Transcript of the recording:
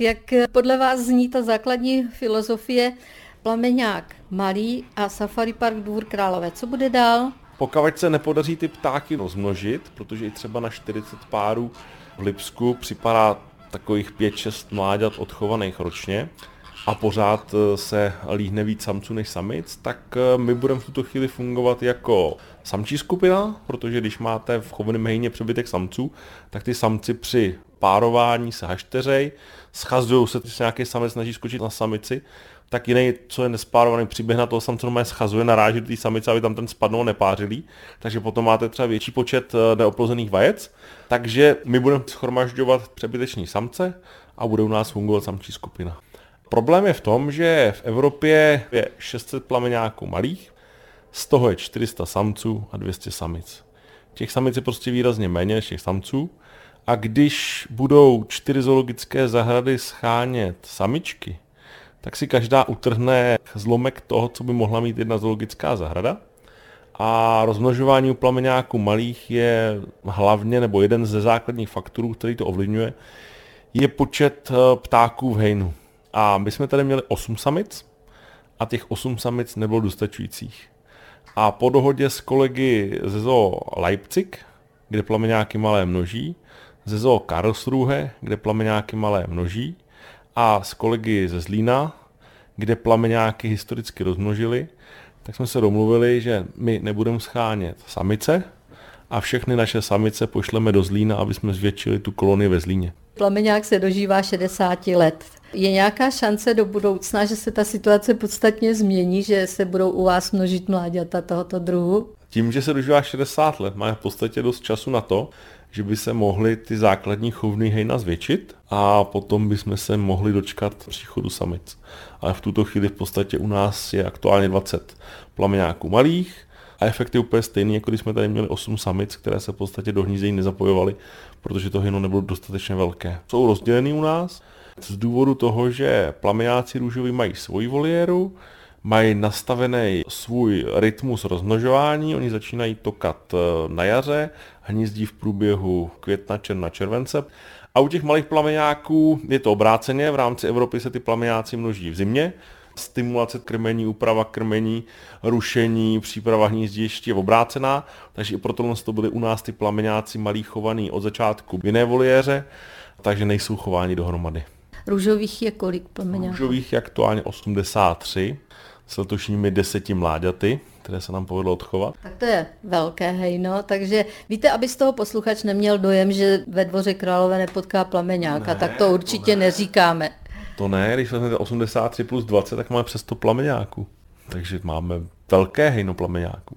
Jak podle vás zní ta základní filozofie plameňák malý a safari park Dvůr Králové? Co bude dál? Pokud se nepodaří ty ptáky rozmnožit, protože i třeba na 40 párů v Lipsku připadá takových 5-6 mláďat odchovaných ročně a pořád eh, se líhne víc samců než samic, tak eh, my budeme v tuto chvíli fungovat jako samčí skupina, protože když máte v chovaném hejně přebytek samců, tak ty samci při párování se hašteřej, schazují se, když se nějaký samec snaží skočit na samici, tak jiný, co je nespárovaný, příběh na toho samce normálně schazuje, naráží do té samice, aby tam ten spadnou nepářilý, takže potom máte třeba větší počet eh, neoplozených vajec. Takže my budeme schromažďovat přebyteční samce a bude u nás fungovat samčí skupina. Problém je v tom, že v Evropě je 600 plameňáků malých, z toho je 400 samců a 200 samic. Těch samic je prostě výrazně méně než těch samců a když budou čtyři zoologické zahrady schánět samičky, tak si každá utrhne zlomek toho, co by mohla mít jedna zoologická zahrada. A rozmnožování u plameňáků malých je hlavně, nebo jeden ze základních faktorů, který to ovlivňuje, je počet eh, ptáků v hejnu. A my jsme tady měli 8 samic a těch 8 samic nebylo dostačujících. A po dohodě s kolegy ze zoo Leipzig, kde plameňáky malé množí, ze zoo Karlsruhe, kde plameňáky malé množí, a s kolegy ze Zlína, kde plameňáky historicky rozmnožili, tak jsme se domluvili, že my nebudeme schánět samice a všechny naše samice pošleme do Zlína, aby jsme zvětšili tu kolonii ve Zlíně. Plameňák se dožívá 60 let. Je nějaká šance do budoucna, že se ta situace podstatně změní, že se budou u vás množit mláďata tohoto druhu? Tím, že se dožívá 60 let, má v podstatě dost času na to, že by se mohly ty základní chovny hejna zvětšit a potom bychom se mohli dočkat příchodu samic. Ale v tuto chvíli v podstatě u nás je aktuálně 20 plameňáků malých a efekt je úplně stejný, jako když jsme tady měli 8 samic, které se v podstatě do hnízdění nezapojovaly, protože to hejno nebylo dostatečně velké. Jsou rozdělený u nás z důvodu toho, že plameňáci růžoví mají svoji voliéru, mají nastavený svůj rytmus rozmnožování, oni začínají tokat eh, na jaře, hnízdí v průběhu května, června, července. A u těch malých plameňáků je to obráceně, v rámci Evropy se ty plameňáci množí v zimě, stimulace krmení, úprava krmení, rušení, příprava hnízdiště je obrácená, takže i proto to byly u nás ty plameňáci malí chovaný od začátku v jiné voliéře, takže nejsou chováni dohromady. Růžových je kolik plameňáků? Růžových je aktuálně 83 s letošními deseti mláďaty, které se nám povedlo odchovat. Tak to je velké hejno, takže víte, aby z toho posluchač neměl dojem, že ve dvoře králové nepotká plameňáka, ne, tak to určitě to ne. neříkáme. To ne, když vezmete 83 plus 20, tak máme přes 100 plameňáků. Takže máme velké hejno plameňáků.